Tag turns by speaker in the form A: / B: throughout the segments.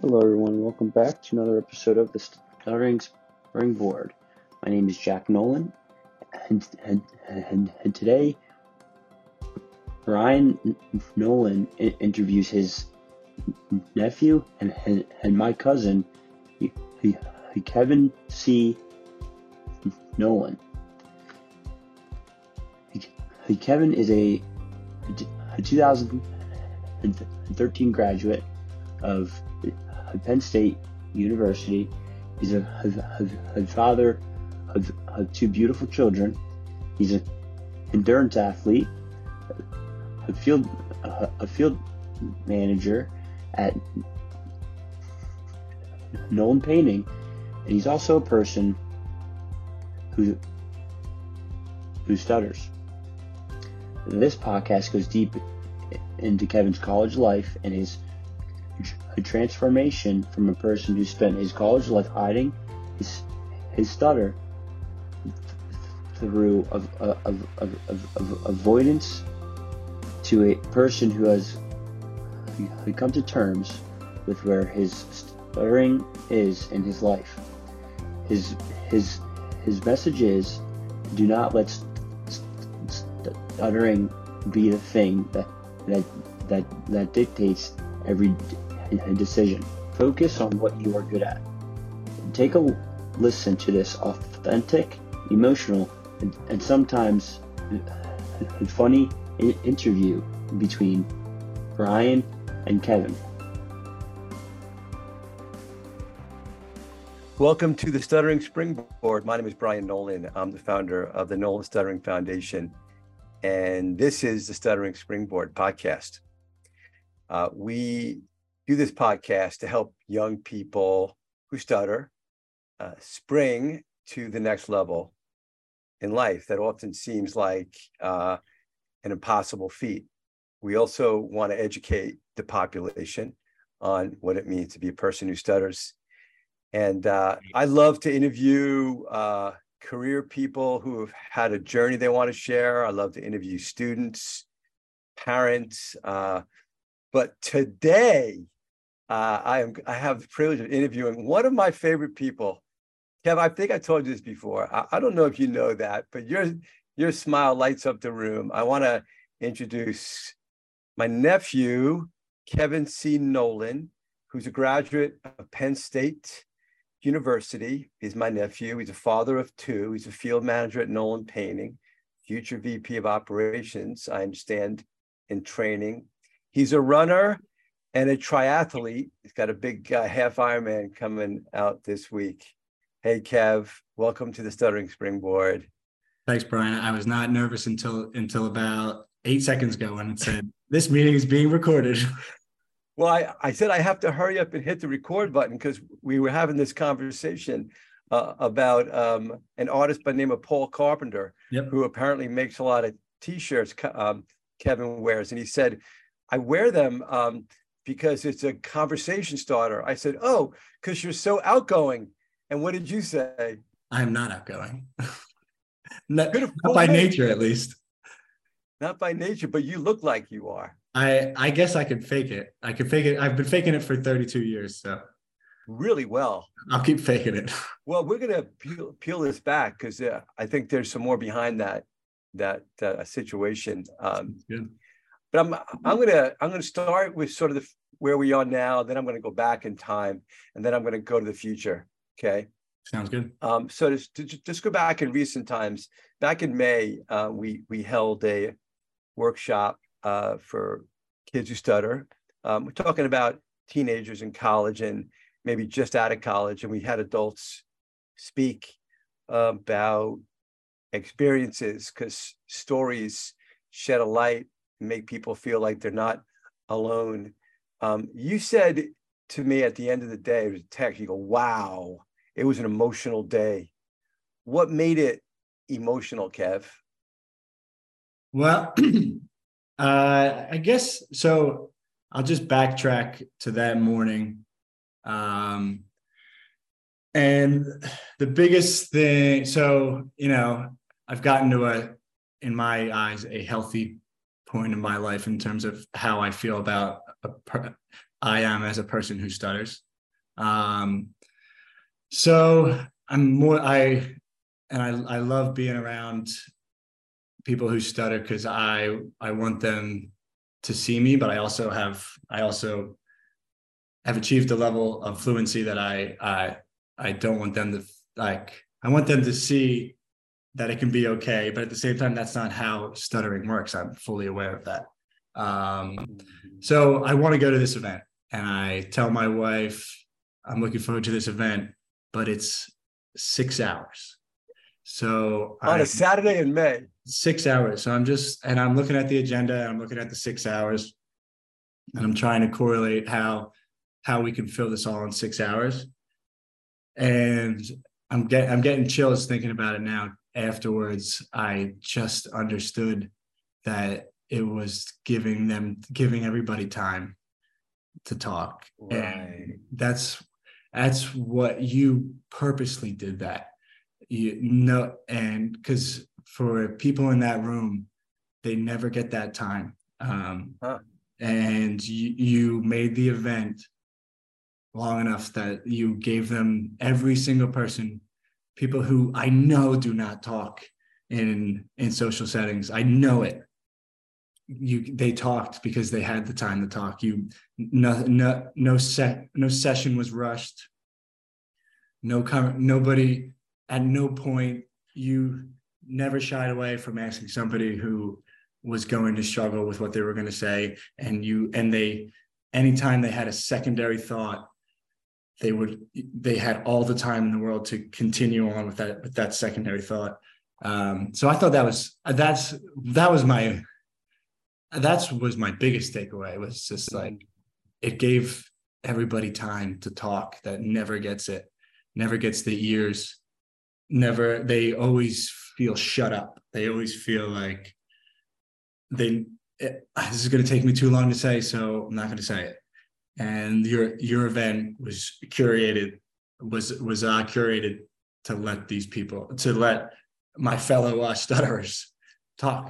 A: Hello, everyone. Welcome back to another episode of the Stuttering Springboard. My name is Jack Nolan, and, and, and, and today Brian Nolan interviews his nephew and, and, and my cousin, Kevin C. Nolan. Kevin is a, a 2013 graduate of Penn State University. He's a, father of, two beautiful children. He's an endurance athlete, a field a field manager at Nolan Painting, and he's also a person who who stutters. This podcast goes deep into Kevin's college life and his a transformation from a person who spent his college life hiding his, his stutter through avoidance to a person who has come to terms with where his stuttering is in his life. His his his message is do not let stuttering be the thing that that that, that dictates every decision. Focus on what you are good at. Take a listen to this authentic, emotional, and, and sometimes funny interview between Brian and Kevin.
B: Welcome to the Stuttering Springboard. My name is Brian Nolan. I'm the founder of the Nolan Stuttering Foundation, and this is the Stuttering Springboard podcast. Uh, we do this podcast to help young people who stutter uh, spring to the next level in life that often seems like uh, an impossible feat. We also want to educate the population on what it means to be a person who stutters. And uh, I love to interview uh, career people who have had a journey they want to share. I love to interview students, parents. Uh, but today, uh, I am I have the privilege of interviewing one of my favorite people. Kev, I think I told you this before. I, I don't know if you know that, but your your smile lights up the room. I want to introduce my nephew, Kevin C. Nolan, who's a graduate of Penn State University. He's my nephew. He's a father of two. He's a field manager at Nolan Painting, future VP of operations, I understand, in training. He's a runner and a triathlete. He's got a big uh, half Ironman coming out this week. Hey, Kev, welcome to the Stuttering Springboard.
C: Thanks, Brian. I was not nervous until until about eight seconds ago when it said this meeting is being recorded.
B: Well, I, I said I have to hurry up and hit the record button because we were having this conversation uh, about um, an artist by the name of Paul Carpenter, yep. who apparently makes a lot of T-shirts. Um, Kevin wears, and he said, "I wear them um, because it's a conversation starter. I said, Oh, because you're so outgoing. And what did you say?
C: I'm not outgoing. not, not by nature, at least.
B: Not by nature, but you look like you are.
C: I I guess I could fake it. I could fake it. I've been faking it for 32 years. So
B: really well.
C: I'll keep faking it.
B: Well, we're gonna peel, peel this back because uh, I think there's some more behind that that uh, situation. Um. But I'm I'm gonna I'm gonna start with sort of the where we are now. Then I'm going to go back in time, and then I'm going to go to the future. Okay.
C: Sounds good.
B: Um, so to, to just go back in recent times, back in May, uh, we we held a workshop uh, for kids who stutter. Um, we're talking about teenagers in college and maybe just out of college, and we had adults speak about experiences because stories shed a light make people feel like they're not alone um, you said to me at the end of the day, it was a text, you go, wow, it was an emotional day. What made it emotional, Kev?
C: Well, uh, I guess so. I'll just backtrack to that morning. Um, and the biggest thing, so, you know, I've gotten to a, in my eyes, a healthy point in my life in terms of how I feel about per- I am as a person who stutters. Um, so I'm more I and I I love being around people who stutter because I I want them to see me, but I also have I also have achieved a level of fluency that I I I don't want them to like I want them to see that it can be okay, but at the same time, that's not how stuttering works. I'm fully aware of that. Um, so I want to go to this event, and I tell my wife I'm looking forward to this event, but it's six hours. So
B: On a Saturday in May.
C: six hours. So I'm just, and I'm looking at the agenda and I'm looking at the six hours and I'm trying to correlate how, how we can fill this all in six hours. And I'm getting, I'm getting chills thinking about it now. Afterwards, I just understood that it was giving them, giving everybody time to talk.
B: Right.
C: And that's, that's what you purposely did that you know and because for people in that room they never get that time um
B: Huh.
C: and you, you made the event long enough that you gave them every single person people who i know do not talk in in social settings. I know it. You they talked because they had the time to talk. You no no no set no session was rushed. No nobody at no point you never shied away from asking somebody who was going to struggle with what they were going to say. And you and they anytime they had a secondary thought they would they had all the time in the world to continue on with that with that secondary thought. Um so i thought that was that's that was my that's was my biggest takeaway was just like it gave everybody time to talk that never gets it never gets the ears never they always feel shut up. They always feel like they it, this is going to take me too long to say so i'm not going to say it and your your event was curated was was uh, curated to let these people to let my fellow uh, stutterers talk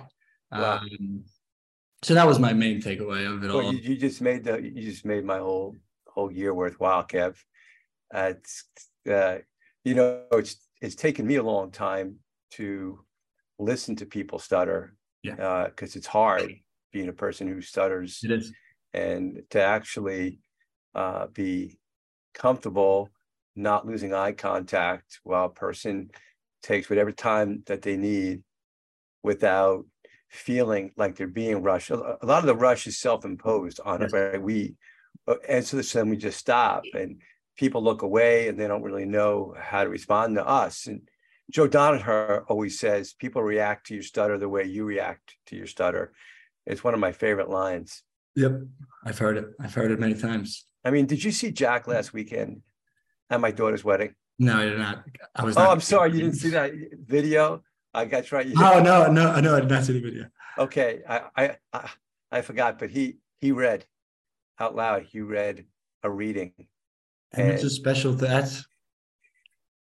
B: Wow.
C: um, so that was my main takeaway of it
B: Well,
C: all
B: you, you just made the you just made my whole whole year worthwhile, Kev. Uh, it's uh, you know it's it's taken me a long time to listen to people stutter.
C: Yeah.
B: because it's hard being a person who stutters
C: it is
B: and to actually uh, be comfortable not losing eye contact while a person takes whatever time that they need without feeling like they're being rushed. A lot of the rush is self-imposed on
C: Yes.
B: it, right? We uh, answer this and we just stop and people look away and they don't really know how to respond to us. And Joe Donaher always says people react to your stutter the way you react to your stutter. It's one of my favorite lines.
C: Yep i've heard it i've heard it many times
B: I mean, did you see Jack last weekend at my daughter's wedding?
C: no i did not i was
B: Oh,
C: not-
B: I'm sorry, you didn't see that video? I got you right. you-
C: Oh no, no, no! I did not see the video.
B: Okay, I, I, I, I forgot, but he, he read out loud, he read a reading.
C: And it's a special. That's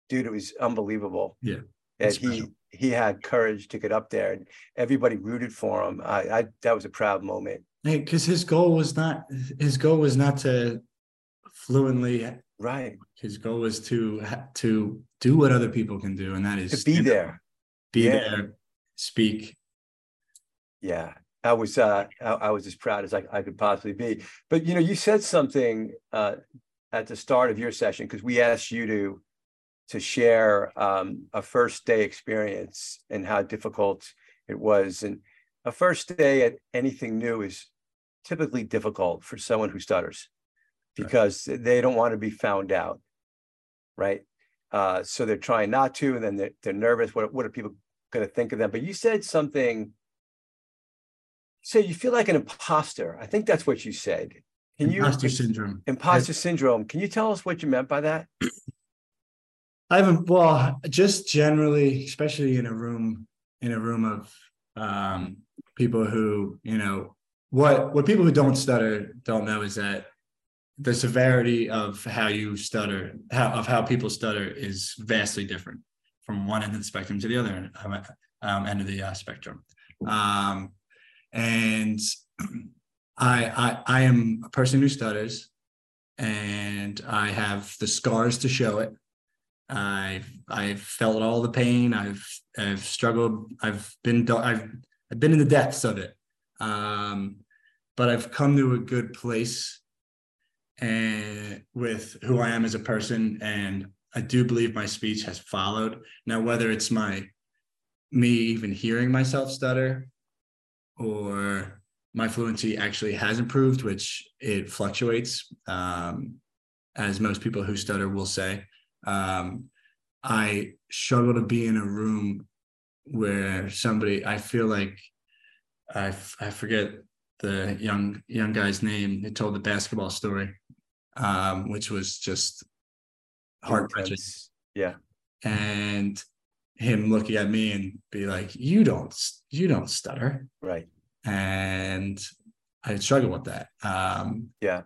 B: Dude, it was unbelievable.
C: Yeah,
B: And he,
C: special.
B: he had courage to get up there and everybody rooted for him. I, I, that was a proud moment.
C: Because his goal was not his goal was not to fluently.
B: Right,
C: His goal was to to do what other people can do, and that is
B: to be
C: stand up,
B: there.
C: be
B: Yeah.
C: there, speak.
B: Yeah, I was uh I, I was as proud as I, I could possibly be. But you know, you said something uh at the start of your session because we asked you to to share um a first day experience and how difficult it was. And a first day at anything new is typically difficult for someone who stutters
C: Right.
B: because they don't want to be found out. Right. Uh so they're trying not to, and then they're they're nervous. What what are people gonna think of them? But you said something so you feel like an imposter. I think that's what you said. Can you
C: Imposter syndrome.
B: imposter syndrome? Can you tell us what you meant by that?
C: I haven't. Well, just generally, especially in a room in a room of um, people who you know what what people who don't stutter don't know is that the severity of how you stutter, how of how people stutter, is vastly different from one end of the spectrum to the other um, um, end of the uh, spectrum. Um, and I, I I am a person who stutters, and I have the scars to show it. I've I've felt all the pain. I've I've struggled. I've been I've I've been in the depths of it. Um, but I've come to a good place and with who I am as a person, and I do believe my speech has followed. Now, whether it's my me even hearing myself stutter or my fluency actually has improved, which it fluctuates, um, as most people who stutter will say. Um, I struggle to be in a room where somebody, I feel like I, I forget the young young guy's name. He told the basketball story, um, which was just heart wrenching.
B: Yeah,
C: and him looking at me and be like, "You don't, you don't stutter,"
B: right?
C: And I struggle with that. Um,
B: yeah.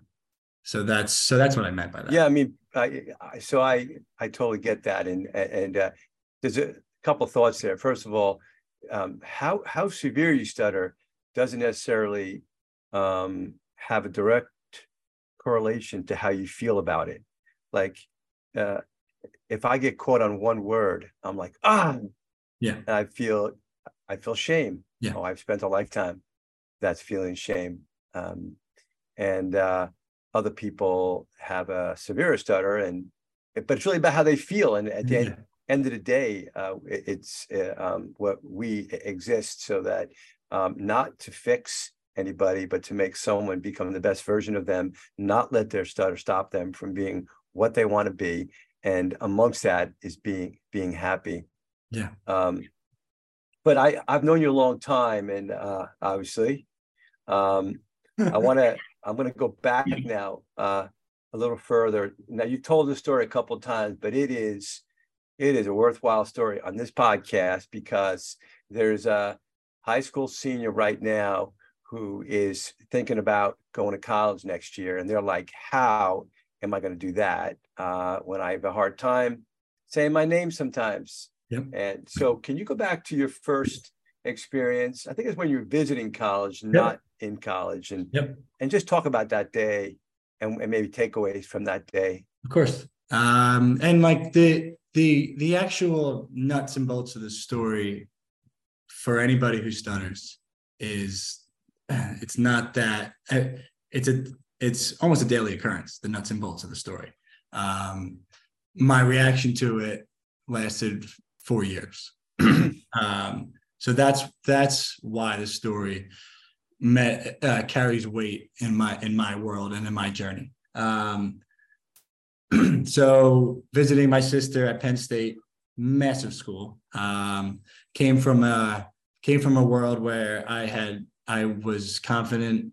C: So that's so that's what I meant by that.
B: Yeah, I mean, I, I so I I totally get that, and and uh, there's a couple thoughts there. First of all, um, how how severe you stutter doesn't necessarily um, have a direct correlation to how you feel about it. Like, uh, if I get caught on one word, I'm like, ah,
C: yeah,
B: and I feel I feel shame.
C: Yeah,
B: oh, I've spent a lifetime that's feeling shame, um, and uh, other people have a severe stutter, and but it's really about how they feel, and at the yeah. end, end of the day, uh, it's uh, um, what we exist so that um, not to fix anybody, but to make someone become the best version of them, not let their stutter stop them from being what they want to be. And amongst that is being being happy.
C: Yeah.
B: Um, but I I've known you a long time, and uh, obviously, um, I want to I'm going to go back now uh, a little further. Now you've told the story a couple times, but it is it is a worthwhile story on this podcast because there's a high school senior right now who is thinking about going to college next year, and they're like, "How am I going to do that uh, when I have a hard time saying my name sometimes?"
C: Yep.
B: And so, can you go back to your first experience? I think it's when you're visiting college, not in college, and
C: yep.
B: and just talk about that day and, and maybe takeaways from that day.
C: Of course, um, and like the the the actual nuts and bolts of the story for anybody who stutters is it's not that uh, it's a it's almost a daily occurrence the nuts and bolts of the story. Um, my reaction to it lasted four years. Um, so that's that's why the story met, uh, carries weight in my in my world and in my journey. Um, so visiting my sister at penn state massive school um, came from a came from a world where i had I was confident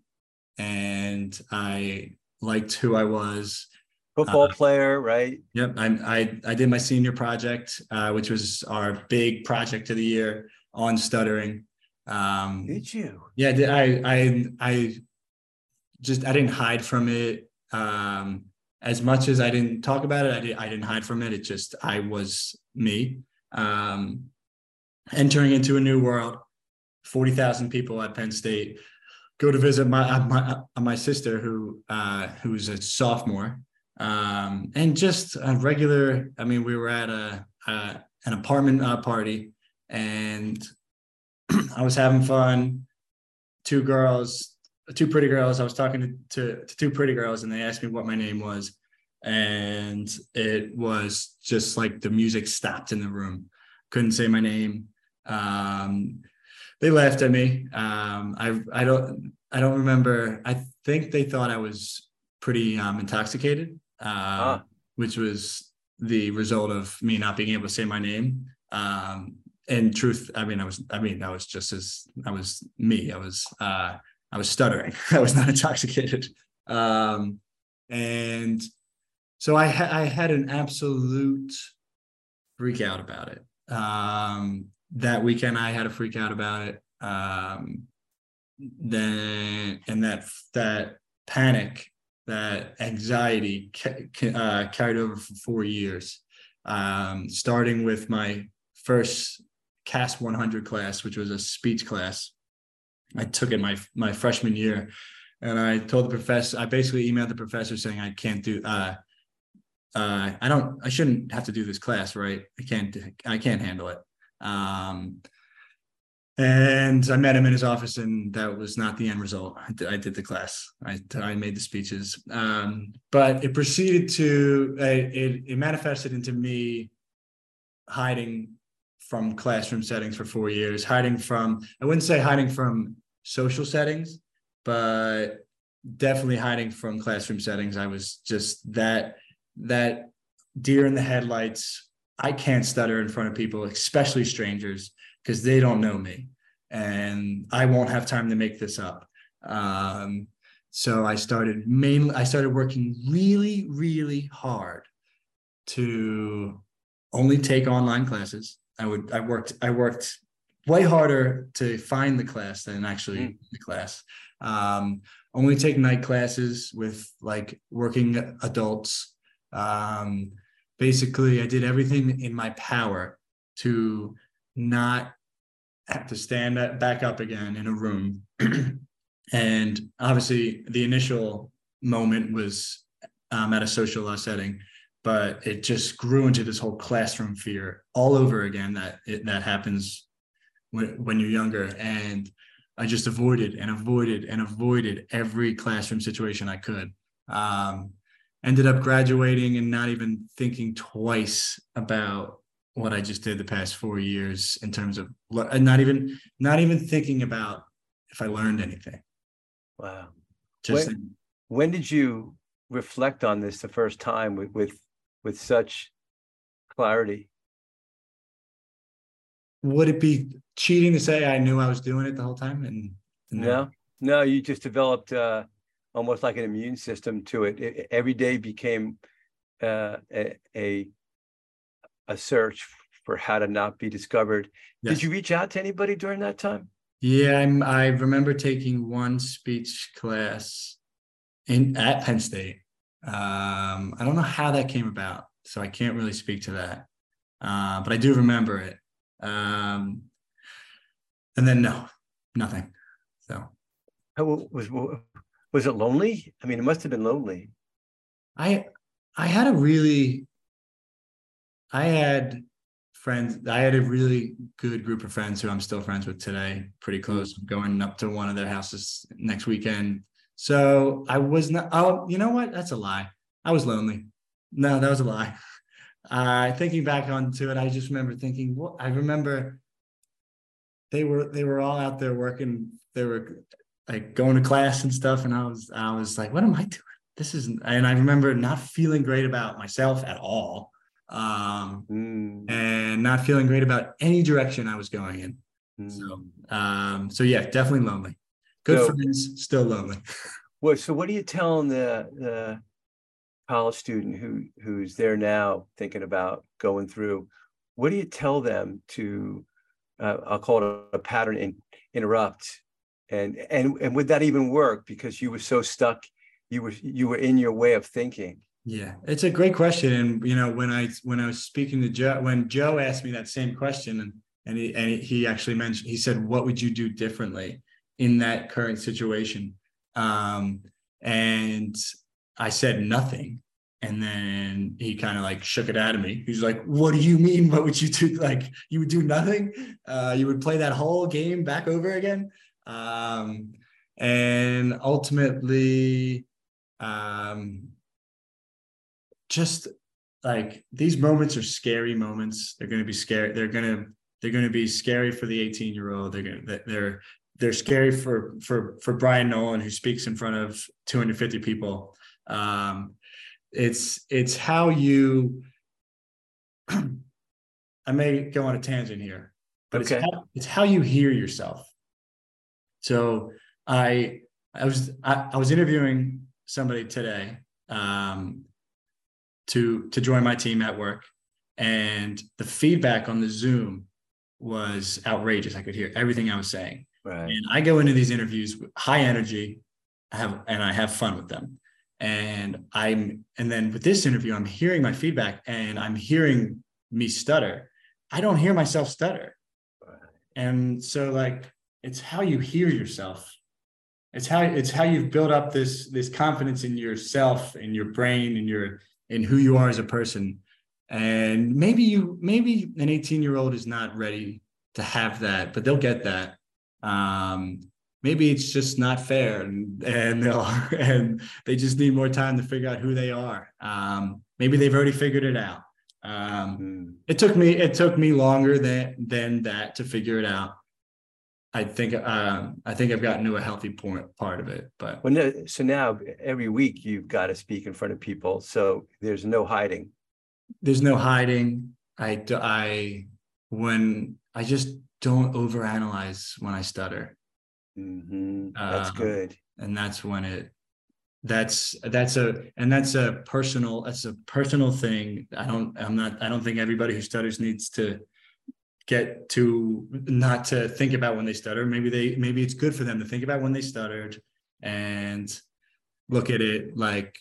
C: and I liked who I was.
B: Football uh, player, right?
C: Yep. I, I, I did my senior project, uh, which was our big project of the year on stuttering. Um,
B: did you?
C: Yeah, I, I, I just, I didn't hide from it. Um, as much as I didn't talk about it, I, did, I didn't hide from it. It just, I was me. Um, entering into a new world 40,000 people at Penn State, go to visit my uh, my, uh, my sister who uh, who's a sophomore, um, and just a regular. I mean, we were at a, a an apartment uh, party, and I was having fun. Two girls, two pretty girls. I was talking to, to, to two pretty girls, and they asked me what my name was, and it was just like the music stopped in the room. Couldn't say my name. Um, they laughed at me. Um, I I don't I don't remember. I think they thought I was pretty um, intoxicated, uh, ah. which was the result of me not being able to say my name. Um, in truth, I mean, I was I mean, I was just as I was me. I was uh, I was stuttering. I was not intoxicated, um, and so I ha- I had an absolute freak out about it. Um, that weekend I had a freak out about it. Um, then and that that panic, that anxiety ca- uh, carried over for four years. Um, starting with my first CAS 100 class, which was a speech class. I took it my my freshman year, and I told the professor. I basically emailed the professor saying I can't do. Uh, uh, I don't, I shouldn't have to do this class, right? I can't, I can't handle it. Um, and I met him in his office, and that was not the end result. I did, I did the class. I, I made the speeches, um, but it proceeded to it, it manifested into me hiding from classroom settings for four years, hiding from I wouldn't say hiding from social settings, but definitely hiding from classroom settings. I was just that that deer in the headlights. I can't stutter in front of people, especially strangers because they don't know me and I won't have time to make this up. Um, so I started mainly, I started working really, really hard to only take online classes. I would, I worked, I worked way harder to find the class than actually mm. the class. Um, only take night classes with like working adults. Um, basically, I did everything in my power to not have to stand back up again in a room. and obviously, the initial moment was um, at a social law setting, but it just grew into this whole classroom fear all over again that it, that happens when, when you're younger. And I just avoided and avoided and avoided every classroom situation I could. Um, ended up graduating and not even thinking twice about what I just did the past four years in terms of not even not even thinking about if I learned anything.
B: Wow. Just when, when did you reflect on this the first time with with with such clarity?
C: Would it be cheating to say I knew I was doing it the whole time? And,
B: and no, no, you just developed uh, almost like an immune system to it. it every day became uh, a, a search for how to not be discovered. Yes. Did you reach out to anybody during that time?
C: Yeah, I'm, I remember taking one speech class in at Penn State. Um, I don't know how that came about, so I can't really speak to that. Uh, but I do remember it. Um, and then no, nothing. So,
B: how was was it lonely? I mean, it must have been lonely.
C: I I had a really I had friends. I had a really good group of friends who I'm still friends with today, pretty mm-hmm. close. I'm going up to one of their houses next weekend. So I was not, oh, you know what? That's a lie. I was lonely. No, that was a lie. Uh, thinking back onto it, I just remember thinking, what I remember they were, they were all out there working. They were like going to class and stuff. And I was, I was like, what am I doing? This isn't, and I remember not feeling great about myself at all um, mm. and not feeling great about any direction I was going in. Mm. So, um, so yeah, definitely lonely. Good so, friends, still lonely.
B: Well, so what are you telling the the college student who who's there now thinking about going through? What do you tell them to? Uh, I'll call it a, a pattern in, interrupt, and and and would that even work because you were so stuck? You were you were in your way of thinking.
C: Yeah, it's a great question. And you know, when I when I was speaking to Joe, when Joe asked me that same question, and and he and he actually mentioned, he said, "What would you do differently in that current situation?" Um, and I said nothing. And then he kind of like shook it out of me. He's like, "What do you mean? What would you do? Like, you would do nothing? Uh, you would play that whole game back over again?" Um, and ultimately, um, just like these moments are scary moments. They're going to be scary. They're going to they're going to be scary for the 18 year old. They're going to they're they're scary for for for Brian Nolan who speaks in front of 250 people. Um, it's it's how you. I may go on a tangent here, but okay. it's how, it's how you hear yourself. So I I was I, I was interviewing somebody today um, to to join my team at work and the feedback on the zoom was outrageous i could hear everything i was saying right. and i go into these interviews with high energy I have and i have fun with them and i'm and then with this interview i'm hearing my feedback and i'm hearing me stutter i don't hear myself stutter and so like it's how you hear yourself it's how it's how you've built up this this confidence in yourself in your brain in your in who you are as a person. And maybe you, maybe an 18 year old is not ready to have that, but they'll get that. Um, maybe it's just not fair and and and they just need more time to figure out who they are. Um, maybe they've already figured it out. Um,
B: Mm.
C: it took me it took me longer than than that to figure it out. I think um, I think I've gotten to a healthy point part of it, but
B: Well, no, so now every week you've got to speak in front of people. So there's no hiding.
C: there's no hiding. I I when I just don't overanalyze when I stutter,
B: Mhm. That's
C: Um,
B: good.
C: and that's when it that's that's a and that's a personal that's a personal thing. I don't I'm not I don't think everybody who stutters needs to get to not to think about when they stutter. Maybe they maybe it's good for them to think about when they stuttered and look at it like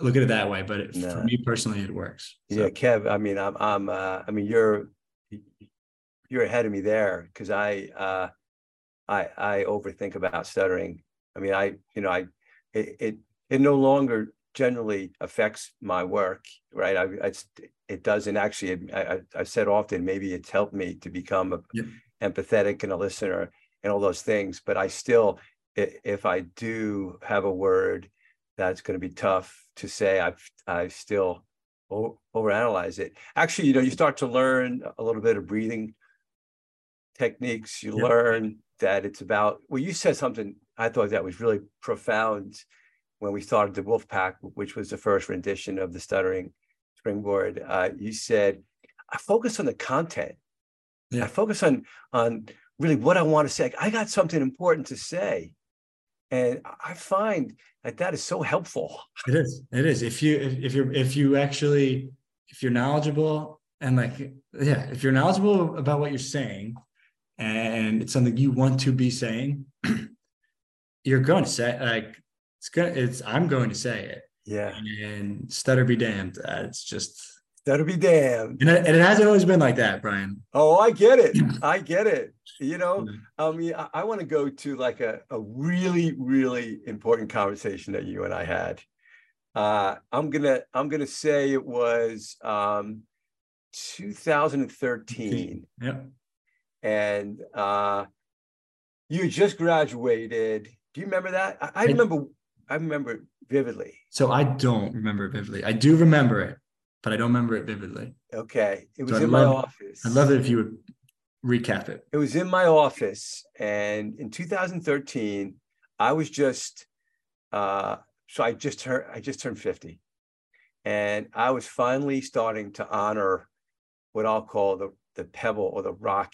C: look at it that way. But it,
B: No.
C: for me personally, it works. So-
B: Yeah, Kev, I mean, I'm, I'm, uh, I mean, you're, you're ahead of me there because I, uh, I, I overthink about stuttering. I mean, I, you know, I, it, it, it no longer generally affects my work, right? I, I, it doesn't actually, I, I, I've said often, maybe it's helped me to become a
C: Yep.
B: empathetic and a listener and all those things, but I still, if I do have a word that's going to be tough to say, I've, I still overanalyze it. Actually, you know, you start to learn a little bit of breathing techniques. You
C: Yep.
B: learn that it's about, well, you said something I thought that was really profound when we started the Wolf Pack, which was the first rendition of the Stuttering Springboard. Uh, you said, I focus on the content.
C: Yeah.
B: I focus on on really what I want to say. I got something important to say. And I find that that is so helpful.
C: It is. It is. If you if, if you're if you actually if you're knowledgeable and like yeah, if you're knowledgeable about what you're saying and it's something you want to be saying, you're going to say like it's gonna it's I'm going to say it.
B: Yeah.
C: And stutter be damned. Uh, it's just
B: That'll be damned.
C: and it, and it hasn't always been like that, Brian.
B: Oh, I get it. I get it. You know, I mean, I, I want to go to like a, a really, really important conversation that you and I had. Uh, I'm gonna I'm gonna say it was um, 2013,
C: Yep.
B: And uh, you just graduated. Do you remember that? I, I remember. I remember it vividly.
C: So I don't remember it vividly. I do remember it, but I don't remember it vividly.
B: Okay, it was
C: So
B: in my office.
C: I'd love it if you would recap it.
B: it was in my office and in 2013 i was just uh so i just turned i just turned 50 and i was finally starting to honor what i'll call the the pebble or the rock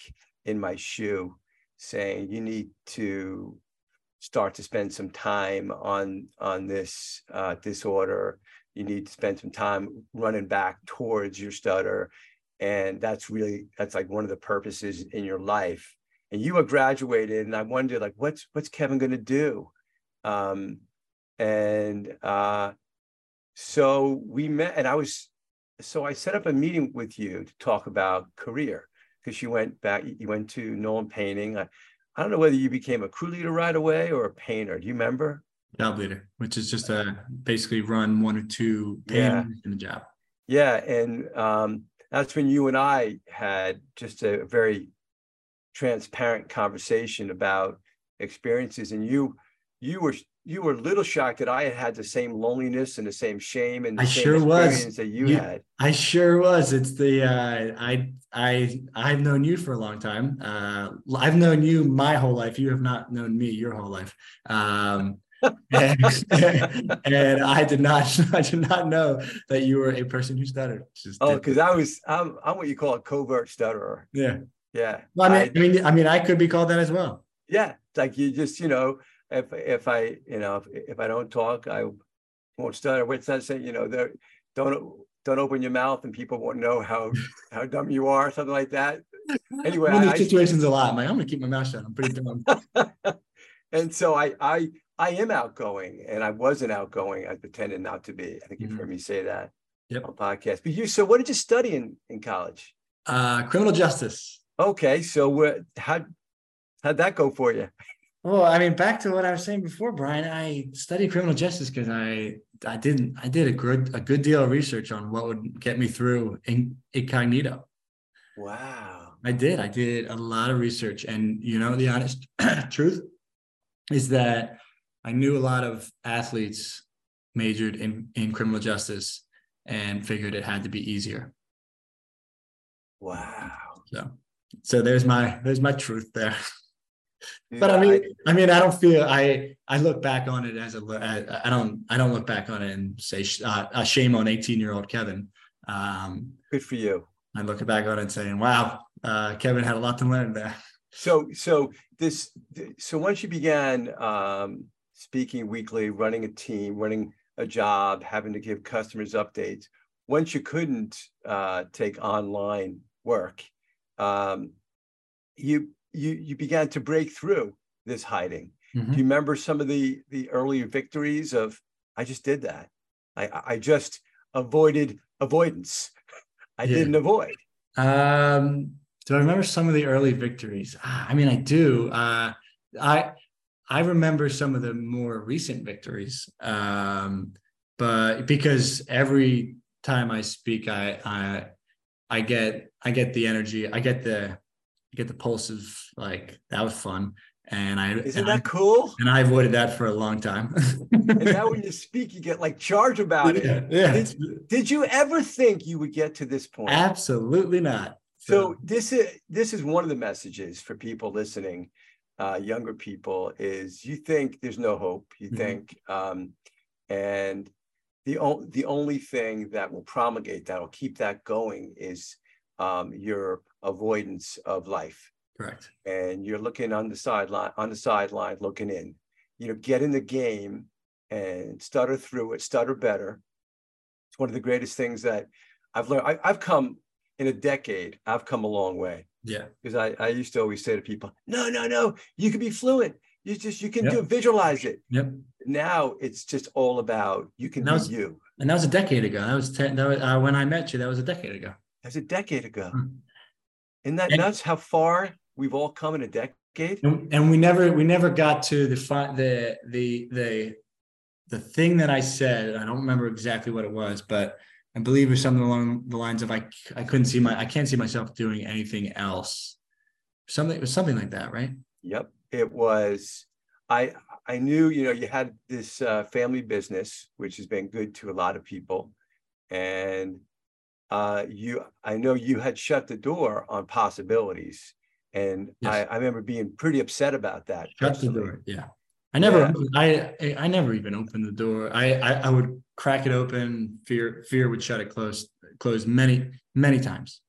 B: in my shoe saying you need to start to spend some time on on this uh disorder. You need to spend some time running back towards your stutter. And that's really that's like one of the purposes in your life. And you were graduated and i wondered like what's what's kevin going to do? Um and uh so we met and i was so i set up a meeting with you to talk about career because you went back you went to nolan painting I, I don't know whether you became a crew leader right away or a painter do you remember
C: job leader, which is just a basically run one or two
B: Yeah.
C: in the job.
B: Yeah, and um, that's when you and I had just a very transparent conversation about experiences, and you you were you were a little shocked that I had had the same loneliness and the same shame and the
C: I
B: same
C: sure was.
B: experience that you,
C: You-
B: had.
C: I sure was. It's the uh, I I I've known you for a long time. Uh, I've known you my whole life. You have not known me your whole life. Um, and, and I did not I did not know that you were a person who stuttered. Just
B: Oh, because I was I'm I'm what you call a covert stutterer.
C: yeah.
B: Yeah,
C: Well, I
B: I-
C: mean, I mean, I mean, I could be called that as well.
B: yeah. It's like you just you know if if I you know if, if I don't talk I won't stutter. What's that saying? You know, there don't don't open your mouth and people won't know how how dumb you are, something like that. Anyway,
C: I'm in these
B: I-
C: situations a lot. I'm like, I'm gonna keep my mouth shut. I'm pretty dumb.
B: and so I I I am outgoing, and I wasn't outgoing. I pretended not to be. I think you've
C: Mhm.
B: heard me say that
C: Yep.
B: on podcast. But you, so what did you study in in college?
C: Uh, criminal justice.
B: Okay, so what? How how'd that go for you?
C: Well, I mean, back to what I was saying before, Brian. I studied criminal justice because I I didn't. I did a good a good deal of research on what would get me through in, incognito.
B: Wow.
C: I did. I did a lot of research, and you know, the honest truth is that I knew a lot of athletes majored in in criminal justice and figured it had to be easier.
B: Wow.
C: So, so there's my there's my truth there. But I mean, I mean, I don't feel I I look back on it as a I, I don't I don't look back on it and say uh, a shame on 18 year old Kevin. Um,
B: good for you.
C: I look back on it and saying, wow, uh, Kevin had a lot to learn there.
B: So so this so once you began um, speaking weekly, running a team, running a job, having to give customers updates. Once you couldn't uh, take online work, um, you you you began to break through this hiding.
C: Mm-hmm.
B: Do you remember some of the the earlier victories of I just did that. I I just avoided avoidance. I
C: Yeah.
B: didn't avoid.
C: Um, do I remember some of the early victories? Ah, I mean, I do. Uh, I I remember some of the more recent victories, um, but because every time I speak, I I I get I get the energy, I get the get the pulse of like that was fun, and I
B: Isn't
C: and
B: that
C: I,
B: cool?
C: and I avoided that for a long time.
B: And now when you speak, you get like charged about it.
C: yeah, yeah.
B: Did, did you ever think you would get to this point?
C: absolutely not.
B: So this is this is one of the messages for people listening, uh, younger people, is you think there's no hope. You
C: Mhm.
B: think, um, and the o- the only thing that will promulgate that will keep that going is um, your avoidance of life,
C: correct.
B: and you're looking on the sideline on the sideline looking in. You know, get in the game and stutter through it, stutter better. It's one of the greatest things that I've learned. I, I've come in a decade. I've come a long way
C: Yeah.
B: because I, I used to always say to people, no, no, no, you can be fluent. You just you can
C: Yep.
B: do visualize it.
C: Yep.
B: Now it's just all about you can
C: that was-
B: you.
C: And that was a decade ago. That was ten. That was, uh, when I met you. That was a decade ago.
B: That's a decade ago.
C: Hmm.
B: Isn't that nuts? How far we've all come in a decade?
C: And, and we never we never got to the the the the the thing that I said. I don't remember exactly what it was, but I believe it was something along the lines of I I couldn't see my I can't see myself doing anything else. Something it was something like that, right?
B: Yep. It was. I I knew you know you had this uh, family business which has been good to a lot of people, and uh, you I know you had shut the door on possibilities, and
C: Yes.
B: I, I remember being pretty upset about that.
C: Shut the door. Yeah. I never
B: Yeah.
C: I I I never even opened the door. I, I I would crack it open. Fear fear would shut it close close many many times.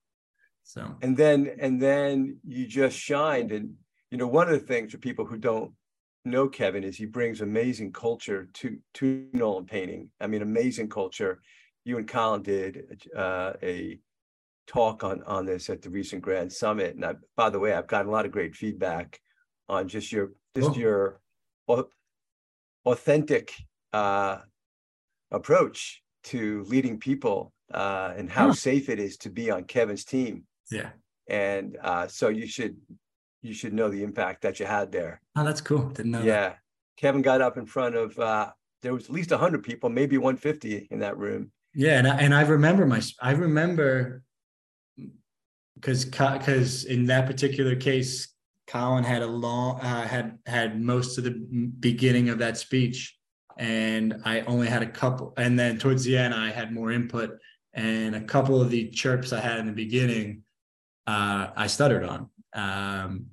C: So
B: And then and then you just shined, and you know one of the things for people who don't know Kevin is he brings amazing culture to to Nolan painting. I mean, amazing culture. You and Colin did uh, a talk on on this at the recent Grand Summit, and I, by the way, I've gotten a lot of great feedback on just your just
C: Cool.
B: your authentic uh, approach to leading people uh, and how
C: Huh.
B: safe it is to be on Kevin's team.
C: yeah.
B: And uh, so you should you should know the impact that you had there.
C: Oh, that's cool. Didn't know that.
B: Yeah, Kevin got up in front of uh, there was at least hundred people, maybe one fifty in that room.
C: Yeah, and I, and I remember my I remember because because in that particular case, Colin had a long uh, had had most of the beginning of that speech, and I only had a couple, and then towards the end, I had more input, and a couple of the chirps I had in the beginning, uh, I stuttered on, um,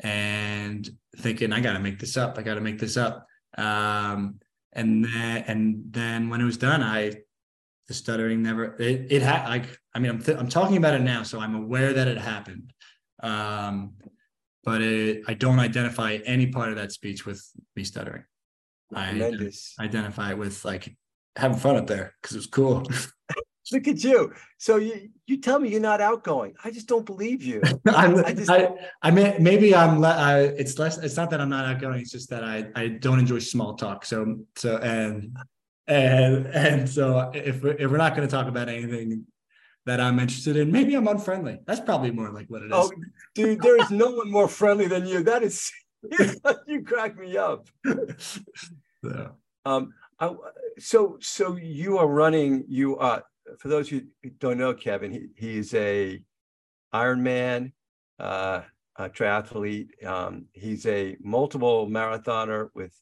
C: and thinking I got to make this up, I got to make this up, um, and then and then when it was done, I the stuttering never it, it had like i mean I'm, th- I'm talking about it now so i'm aware that it happened um but it, i don't identify any part of that speech with me stuttering i
B: Tremendous.
C: identify it with like having fun up there because it was cool
B: Look at you. So you you tell me you're not outgoing. I just don't believe you.
C: I'm,
B: I just-
C: I, I mean, maybe I'm. Le- I, it's less. It's not that I'm not outgoing. It's just that I, I don't enjoy small talk. So, so and and and so if we're, if we're not going to talk about anything that I'm interested in, maybe I'm unfriendly. That's probably more like what it is.
B: Oh, dude, there is no one more friendly than you. That is you crack me up.
C: So,
B: Um, I, so so you are running. You are for those who don't know Kevin, he he's a Ironman uh, a triathlete. Um, he's a multiple marathoner with,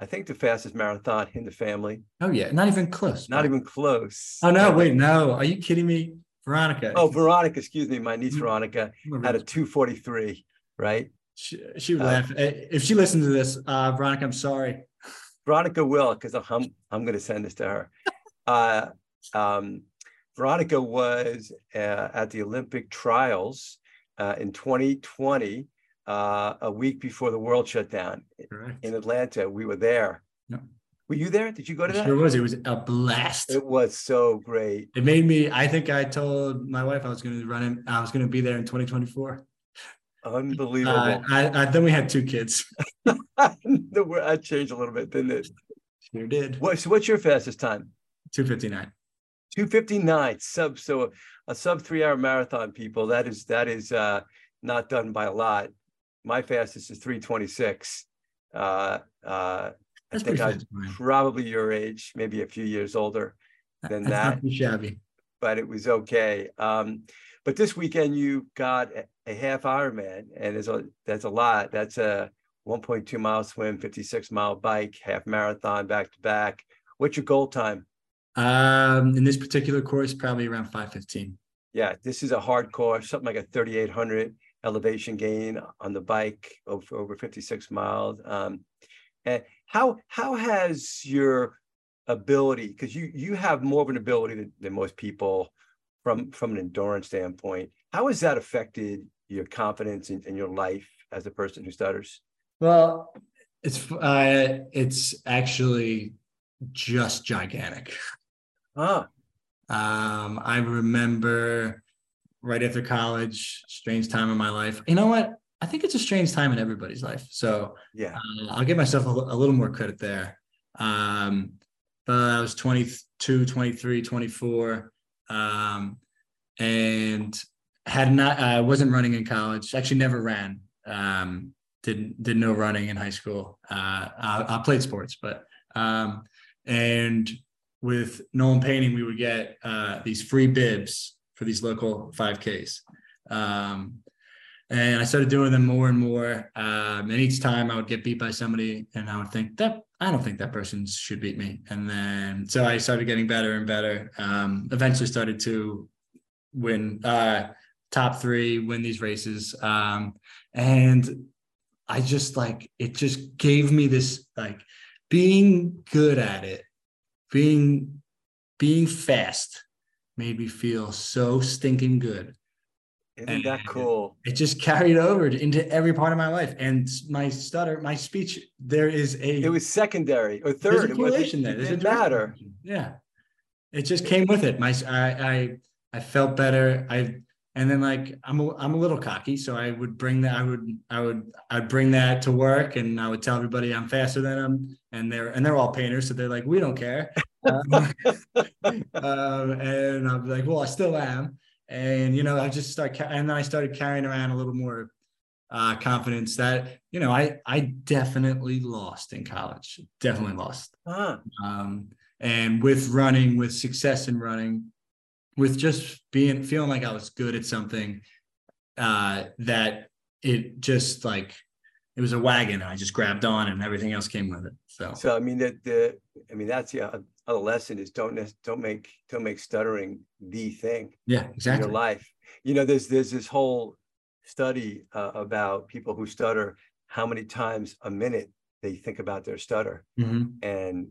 B: I think, the fastest marathon in the family.
C: Oh yeah, not even close.
B: Not even close.
C: Oh no! Wait, no. Are you kidding me, Veronica?
B: Oh, Veronica. Excuse me, my niece Veronica had a two forty three. Right.
C: She, she would uh, laugh if she listens to this. Uh, Veronica, I'm sorry.
B: Veronica will, because I'm I'm going to send this to her. uh, um, Veronica was uh, at the Olympic trials uh, in 2020, uh, a week before the world shut down Correct. in Atlanta. We were there. Were you there? Did you go to that?
C: Sure was. It was a blast.
B: It was so great.
C: It made me. I think I told my wife I was going to run in. I was going to be there in 2024.
B: Unbelievable. Uh,
C: I, I, then we had two kids.
B: I changed a little bit, didn't it?
C: Sure did.
B: What, so what's your fastest time?
C: 259.
B: 259 sub so a sub three hour marathon people that is that is uh not done by a lot my fastest is 326 uh uh i think i'm probably your age maybe a few years older than That's
C: that shabby.
B: but it was okay. Um but this weekend you got a, a half ironman and there's a that's a lot. That's a 1.2 mile swim 56 mile bike half marathon back to back. What's your goal time?
C: Um, in this particular course, probably around 515.
B: Yeah, this is a hard course, something like a 3,800 elevation gain on the bike over, over 56 miles. Um, and how how has your ability, because you you have more of an ability than, than most people from from an endurance standpoint, how has that affected your confidence in, in your life as a person who stutters?
C: Well, it's uh, it's actually just gigantic.
B: Huh.
C: Um, I remember right after college, strange time in my life. You know what? I think it's a strange time in everybody's life. So
B: yeah, uh,
C: I'll give myself a, a, little more credit there. Um, but I was 22, 23, 24, um, and had not, I wasn't running in college. Actually, never ran. Um, did did no running in high school. Uh, I, I played sports, but um, and with Nolan Painting, we would get uh, these free bibs for these local 5Ks. Um, and I started doing them more and more. Um, and each time I would get beat by somebody, and I would think that I don't think that person should beat me. And then so I started getting better and better. Um, eventually started to win uh, top three, win these races. Um, and I just like it just gave me this like being good at it being being fast made me feel so stinking good.
B: Isn't and that cool?
C: It just carried over into every part of my life. And my stutter, my speech, there is a.
B: It was secondary or third.
C: There's a correlation there. There's a matter. Yeah, it just came with it. My I I I felt better. I and then like I'm a, I'm a little cocky, so I would bring that I would I would I'd bring that to work, and I would tell everybody I'm faster than them, and they're and they're all painters, so they're like we don't care, um, um, and I'm like well I still am, and you know I just start and then I started carrying around a little more uh, confidence that you know I I definitely lost in college, definitely lost,
B: uh-huh.
C: um, and with running with success in running with just being feeling like I was good at something uh, that it just like it was a wagon I just grabbed on and everything else came with it. So
B: so I mean that the I mean that's the other lesson is don't don't make don't make stuttering the thing.
C: Yeah, exactly.
B: In your life, you know, there's there's this whole study uh, about people who stutter, how many times a minute they think about their stutter,
C: mm-hmm.
B: and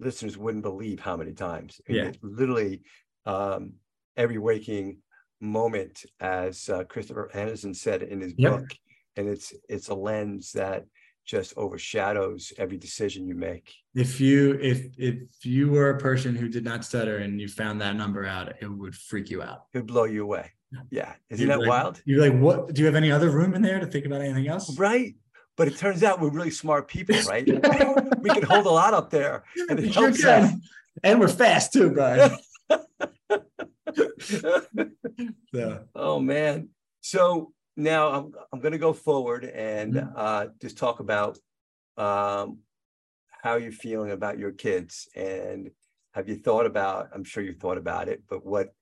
B: listeners wouldn't believe how many times. I mean,
C: yeah,
B: literally. Um, every waking moment, as uh, Christopher Anderson said in his yep. book. And it's it's a lens that just overshadows every decision you make.
C: If you if if you were a person who did not stutter and you found that number out, it would freak you out.
B: It would blow you away. Yeah. Isn't that
C: like,
B: wild?
C: You're like, what do you have any other room in there to think about anything else?
B: Right. But it turns out we're really smart people, right? we can hold a lot up there. And it sure helps us.
C: And we're fast too, Brian.
B: yeah. Oh man. So now I'm I'm going to go forward and mm-hmm. uh, just talk about um, how you're feeling about your kids and have you thought about i'm sure you thought about it but what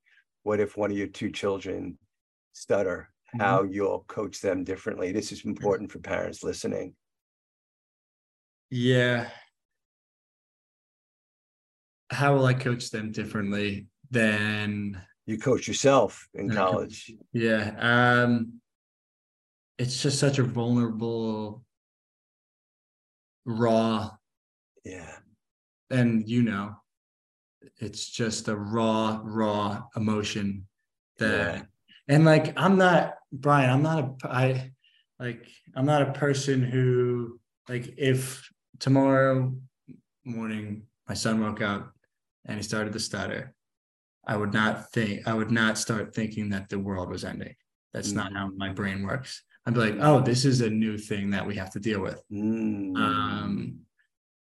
B: what if one of your two children stutter
C: Mhm.
B: how you'll coach them differently this is important for parents listening
C: Yeah. How will I coach them differently than
B: you coach yourself in college
C: yeah. Um it's just such a vulnerable raw
B: yeah.
C: and you know it's just a raw raw emotion that
B: Yeah.
C: and like i'm not brian i'm not a i like i'm not a person who like if tomorrow morning my son woke up and he started to stutter i would not think i would not start thinking that the world was ending. That's mm. not how my brain works i'd be like oh this is a new thing that we have to deal with
B: Mm.
C: um,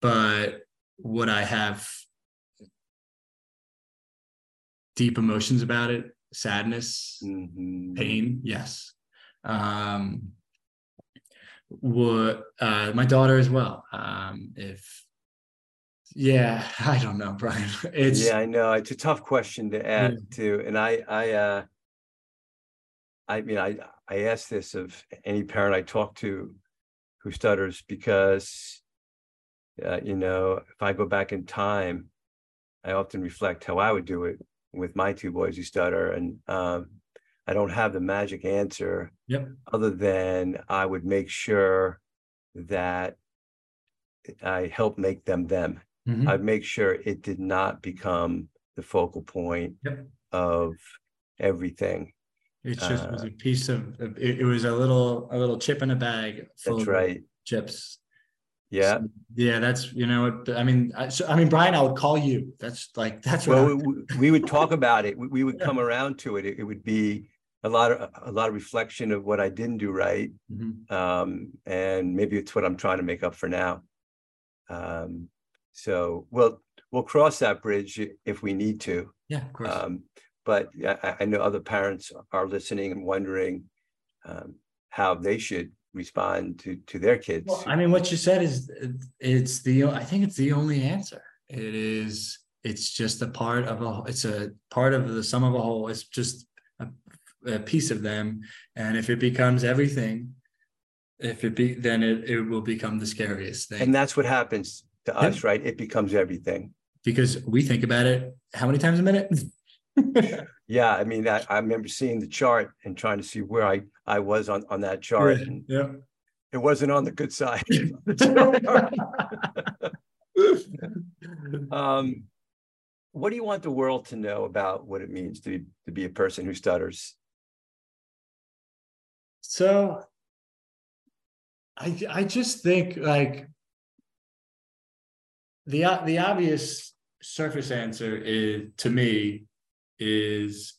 C: but would I have deep emotions about it? Sadness,
B: Mhm.
C: pain, yes. Um, would uh, my daughter as well? Um, if yeah, I don't know, Brian. It's
B: yeah i know it's a tough question to add to and i i uh i mean i i ask this of any parent i talk to who stutters because uh, you know if i go back in time i often reflect how i would do it with my two boys who stutter and um i don't have the magic answer
C: Yep.
B: other than i would make sure that i help make them them
C: Mhm.
B: I'd make sure it did not become the focal point
C: Yep.
B: of everything.
C: It just was
B: uh,
C: a piece of, it, it was a little a little chip in a bag full
B: That's
C: of
B: right.
C: chips
B: Yeah.
C: So, yeah, that's you know what I mean. I, so, I mean, Brian, I would call you. That's like that's what.
B: Well, we, we would talk about it. We, we would
C: Yeah.
B: come around to it. it. It would be a lot of a lot of reflection of what I didn't do right,
C: Mhm.
B: um, and maybe it's what I'm trying to make up for now. Um, so we'll we'll cross that bridge if we need to.
C: Yeah, of course.
B: Um, but I, I know other parents are listening and wondering um, how they should respond to to their kids.
C: well, I mean, what you said is it's the I think it's the only answer. It is. It's just a part of a. It's a part of the sum of a whole. It's just a, a piece of them, and if it becomes everything, if it be, then it it will become the scariest thing.
B: and that's what happens to
C: Yeah.
B: us, right? It becomes everything.
C: because we think about it how many times a minute?
B: Yeah, I mean, I, I remember seeing the chart and trying to see where I I was on on that chart, and
C: yeah.
B: it wasn't on the good side. um, what do you want the world to know about what it means to be to be a person who stutters?
C: So I I just think like the the obvious surface answer is to me is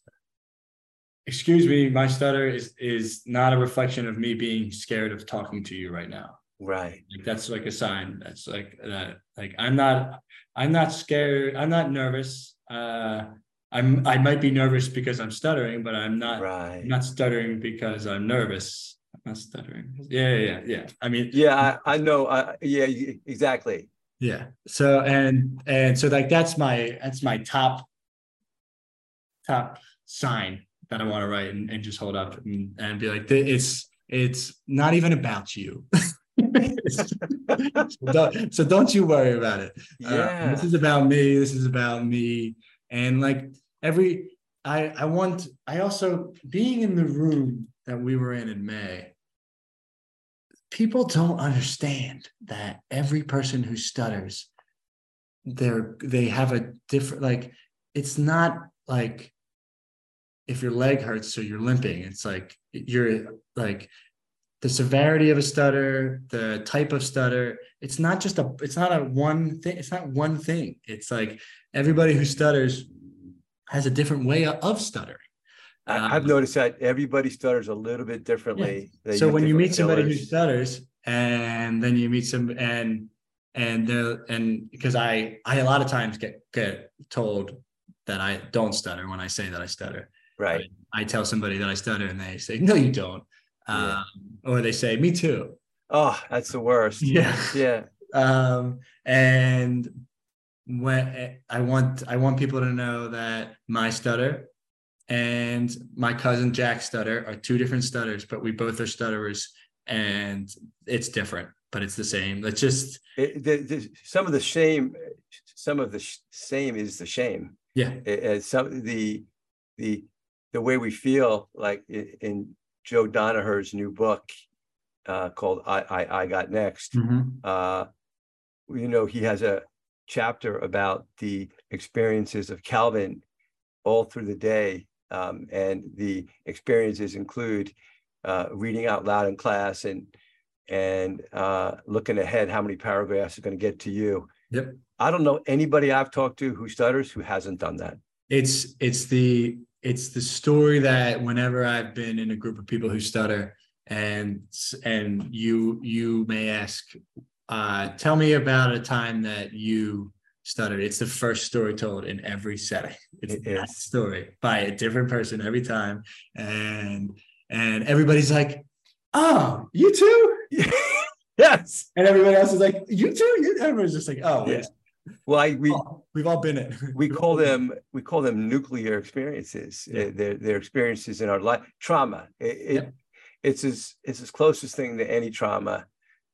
C: excuse me my stutter is is not a reflection of me being scared of talking to you right now
B: Right.
C: like that's like a sign that's like that like i'm not i'm not scared i'm not nervous uh i'm i might be nervous because i'm stuttering but i'm not
B: Right.
C: I'm not stuttering because I'm nervous. I'm not stuttering. Yeah, yeah, yeah. I mean,
B: Yeah, I, I know. Uh, yeah, exactly.
C: yeah. So and and so like that's my that's my top top sign that I want to write and, and just hold up and, and be like, it's it's not even about you. so, don't, so don't you worry about it. Uh,
B: Yeah.
C: this is about me. This is about me. And like every, I I want. I also being in the room that we were in in May. People don't understand that every person who stutters, they're they have a different like. It's not like if your leg hurts so you're limping. It's like you're like the severity of a stutter, the type of stutter. It's not just a. It's not a one thing. It's not one thing. It's like everybody who stutters has a different way of stuttering.
B: I, I've
C: Um,
B: noticed that everybody stutters a little bit differently. They
C: so when you meet somebody who stutters and then you meet some and and the and because I I a lot of times get get told that I don't stutter when I say that I stutter.
B: Right?
C: I tell somebody that I stutter and they say, no, you don't.
B: Yeah.
C: Um, or they say, me too.
B: Oh, that's the worst.
C: Yeah.
B: Yeah.
C: Um, and when I want I want people to know that my stutter and my cousin Jack Stutter are two different stutters, but we both are stutterers, and it's different, but it's the same. Let's just
B: It, the, the, some of the shame, some of the sh- same is the shame.
C: yeah,
B: It- it's some the the the way we feel like in Joe Donaher's new book uh, called I, I I Got Next.
C: Mhm.
B: uh, you know, he has a chapter about the experiences of Calvin all through the day. Um, and the experiences include uh, reading out loud in class and and uh, looking ahead how many paragraphs are going to get to you.
C: Yep.
B: I don't know anybody I've talked to who stutters who hasn't done that.
C: it's it's the it's the story that whenever I've been in a group of people who stutter and and you you may ask uh tell me about a time that you stuttered. It's the first story told in every setting. It's
B: It
C: that story by a different person every time. And and everybody's like oh you too?
B: Yes.
C: and everybody else is like you too? You everyone's just like oh
B: Yeah. Well, I, we
C: oh, we've all been it
B: we call
C: it.
B: them we call them nuclear experiences
C: Yeah.
B: uh, they're, they're experiences in our life trauma it, it
C: Yep.
B: it's as it's as closest thing to any trauma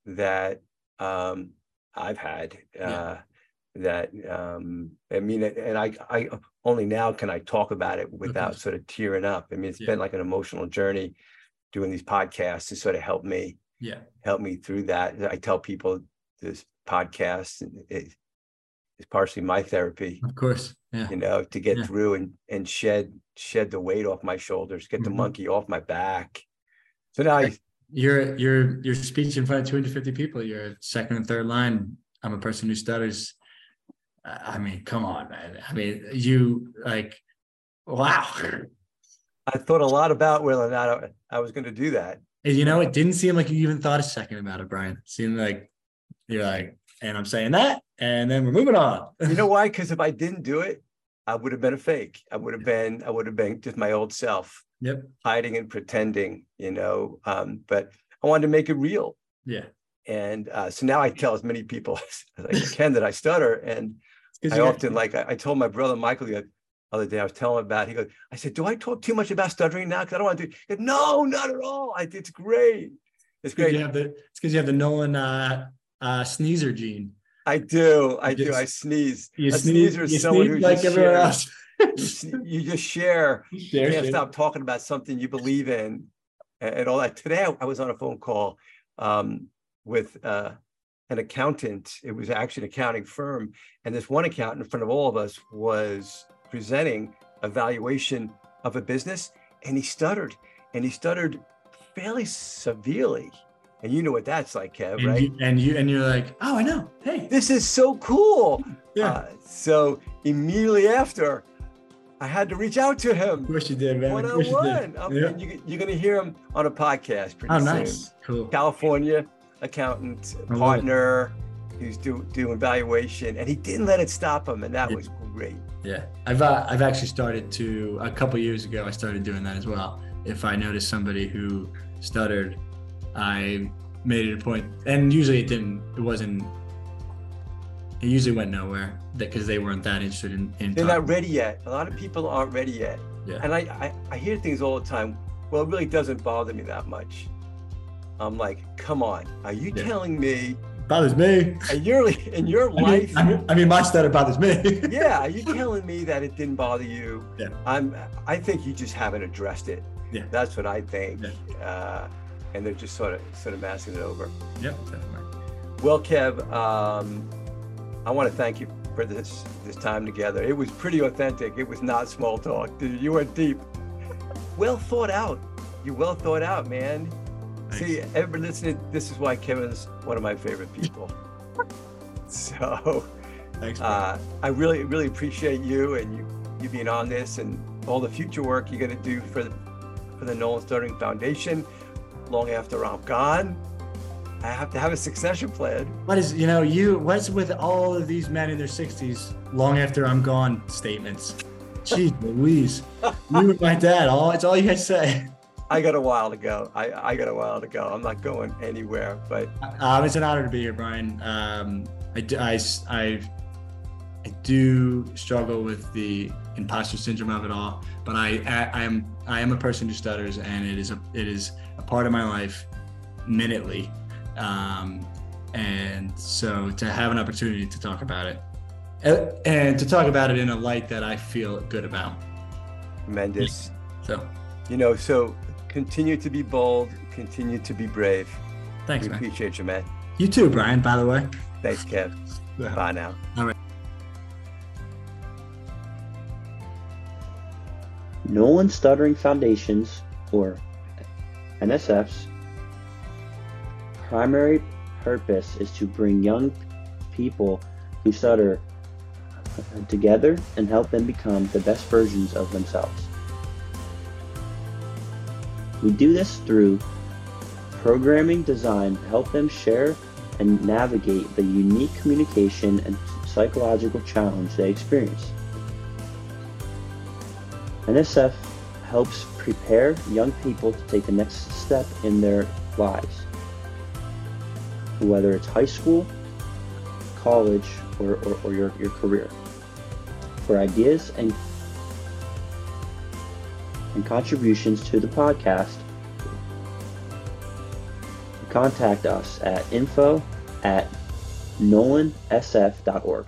B: that um i've had uh
C: Yeah.
B: that um i mean and i i only now can i talk about it without sort of tearing up i mean it's
C: Yeah.
B: been like an emotional journey doing these podcasts to sort of help me
C: yeah
B: help me through that i tell people this podcast is, is partially my therapy
C: of course yeah
B: you know, to get
C: Yeah.
B: through and and shed shed the weight off my shoulders, get the
C: Mhm.
B: monkey off my back. So now I
C: your your your speech in front of 250 people your second and third line i'm a person who stutters i I mean come on man i mean you like wow
B: I thought a lot about whether or not I, I was going to do that.
C: and you know it didn't seem like you even thought a second about it brian it seemed like you're like and i'm saying that and then we're moving on
B: You know why? Because if I didn't do it, I would have been a fake. I would have been I would have been just my old self,
C: yep
B: hiding and pretending. You know, um, but I wanted to make it real.
C: yeah
B: And uh, so now I tell as many people as I can that I stutter. And I often like I, I told my brother Michael the other day I was telling him about. He goes, I said, "Do I talk too much about stuttering now? Because I don't want to do." He goes, no, not at all. I, it's great. It's great.
C: you have the it's because you have the nolan uh uh sneezer gene
B: I do. I
C: You
B: do. I sneeze.
C: you
B: a
C: sneeze,
B: sneezer is someone who
C: like
B: just
C: everyone
B: shares.
C: else
B: You, sne- you just share. You
C: Share
B: can't stop talking about something you believe in and, and all that. Today I, I was on a phone call um, with uh, an accountant. It was actually an accounting firm, and this one accountant in front of all of us was presenting a valuation of a business, and he stuttered, and he stuttered fairly severely. And you know what that's like, Kev,
C: and
B: right?
C: you and you and you're like oh i know hey
B: this is so cool.
C: yeah
B: Uh, so immediately after, I had to reach out to him.
C: of course you did man
B: one on one.
C: did Yeah.
B: and you, you're going to hear him on a podcast pretty
C: oh
B: soon.
C: nice cool
B: California accountant,
C: I love it.
B: partner, who's do, doing valuation, and he didn't let it stop him, and that
C: Yeah.
B: was great.
C: Yeah, I've uh, I've actually started to a couple years ago. I started doing that as well. If I notice somebody who stuttered, I made it a point, and usually it didn't. It wasn't. It usually went nowhere because they weren't that interested in. in
B: They're
C: talking.
B: not ready yet. A lot of people aren't ready yet.
C: Yeah.
B: And I, I, I hear things all the time. Well, it really doesn't bother me that much. I'm like, come on. Are you
C: Yeah.
B: telling me
C: bothers me.
B: in your in your
C: I mean,
B: life
C: I mean, I mean, my stutter bothers me.
B: yeah, are you telling me that it didn't bother you?
C: Yeah.
B: I'm. I think you just haven't addressed it.
C: Yeah.
B: That's what I think.
C: Yeah.
B: Uh, and they're just sort of sort of masking it over.
C: Yep, definitely.
B: Well, Kev, um, I want to thank you for this this time together. It was pretty authentic. It was not small talk. You went deep. Well thought out. You're well thought out, man.
C: Thanks.
B: See, everybody listening, this is why Kevin's one of my favorite people. so.
C: Thanks.
B: Uh, I really, really appreciate you and you, you being on this and all the future work you're going to do for the, for the Nolan Stuttering Foundation long after I'm gone. I have to have a succession plan.
C: what is you know you what's with all of these men in their sixties long after I'm gone statements? Jeez Louise, you and my dad. All it's all you guys say.
B: I got a while to go. I, I got a while to go. I'm not going anywhere. But
C: um, it's an honor to be here, Brian. Um, I, I, I, I do struggle with the imposter syndrome of it all, but I, I, I am I am a person who stutters, and it is a it is a part of my life, minutely, um, and so to have an opportunity to talk about it, and to talk about it in a light that I feel good about.
B: Tremendous.
C: So,
B: you know, so continue to be bold, continue to be brave.
C: Thanks,
B: we
C: man.
B: appreciate you, man.
C: You too, Brian. By the way.
B: Thanks, Kev.
C: Yeah.
B: Bye now.
C: All right.
A: Nolan Stuttering Foundations, or NSF's, primary purpose is to bring young people who stutter uh, together and help them become the best versions of themselves. We do this through programming designed to help them share and navigate the unique communication and psychological challenge they experience. NSF helps prepare young people to take the next step in their lives, whether it's high school, college, or, or, or your, your career. For ideas and, and contributions to the podcast, contact us at info at nolansf.org.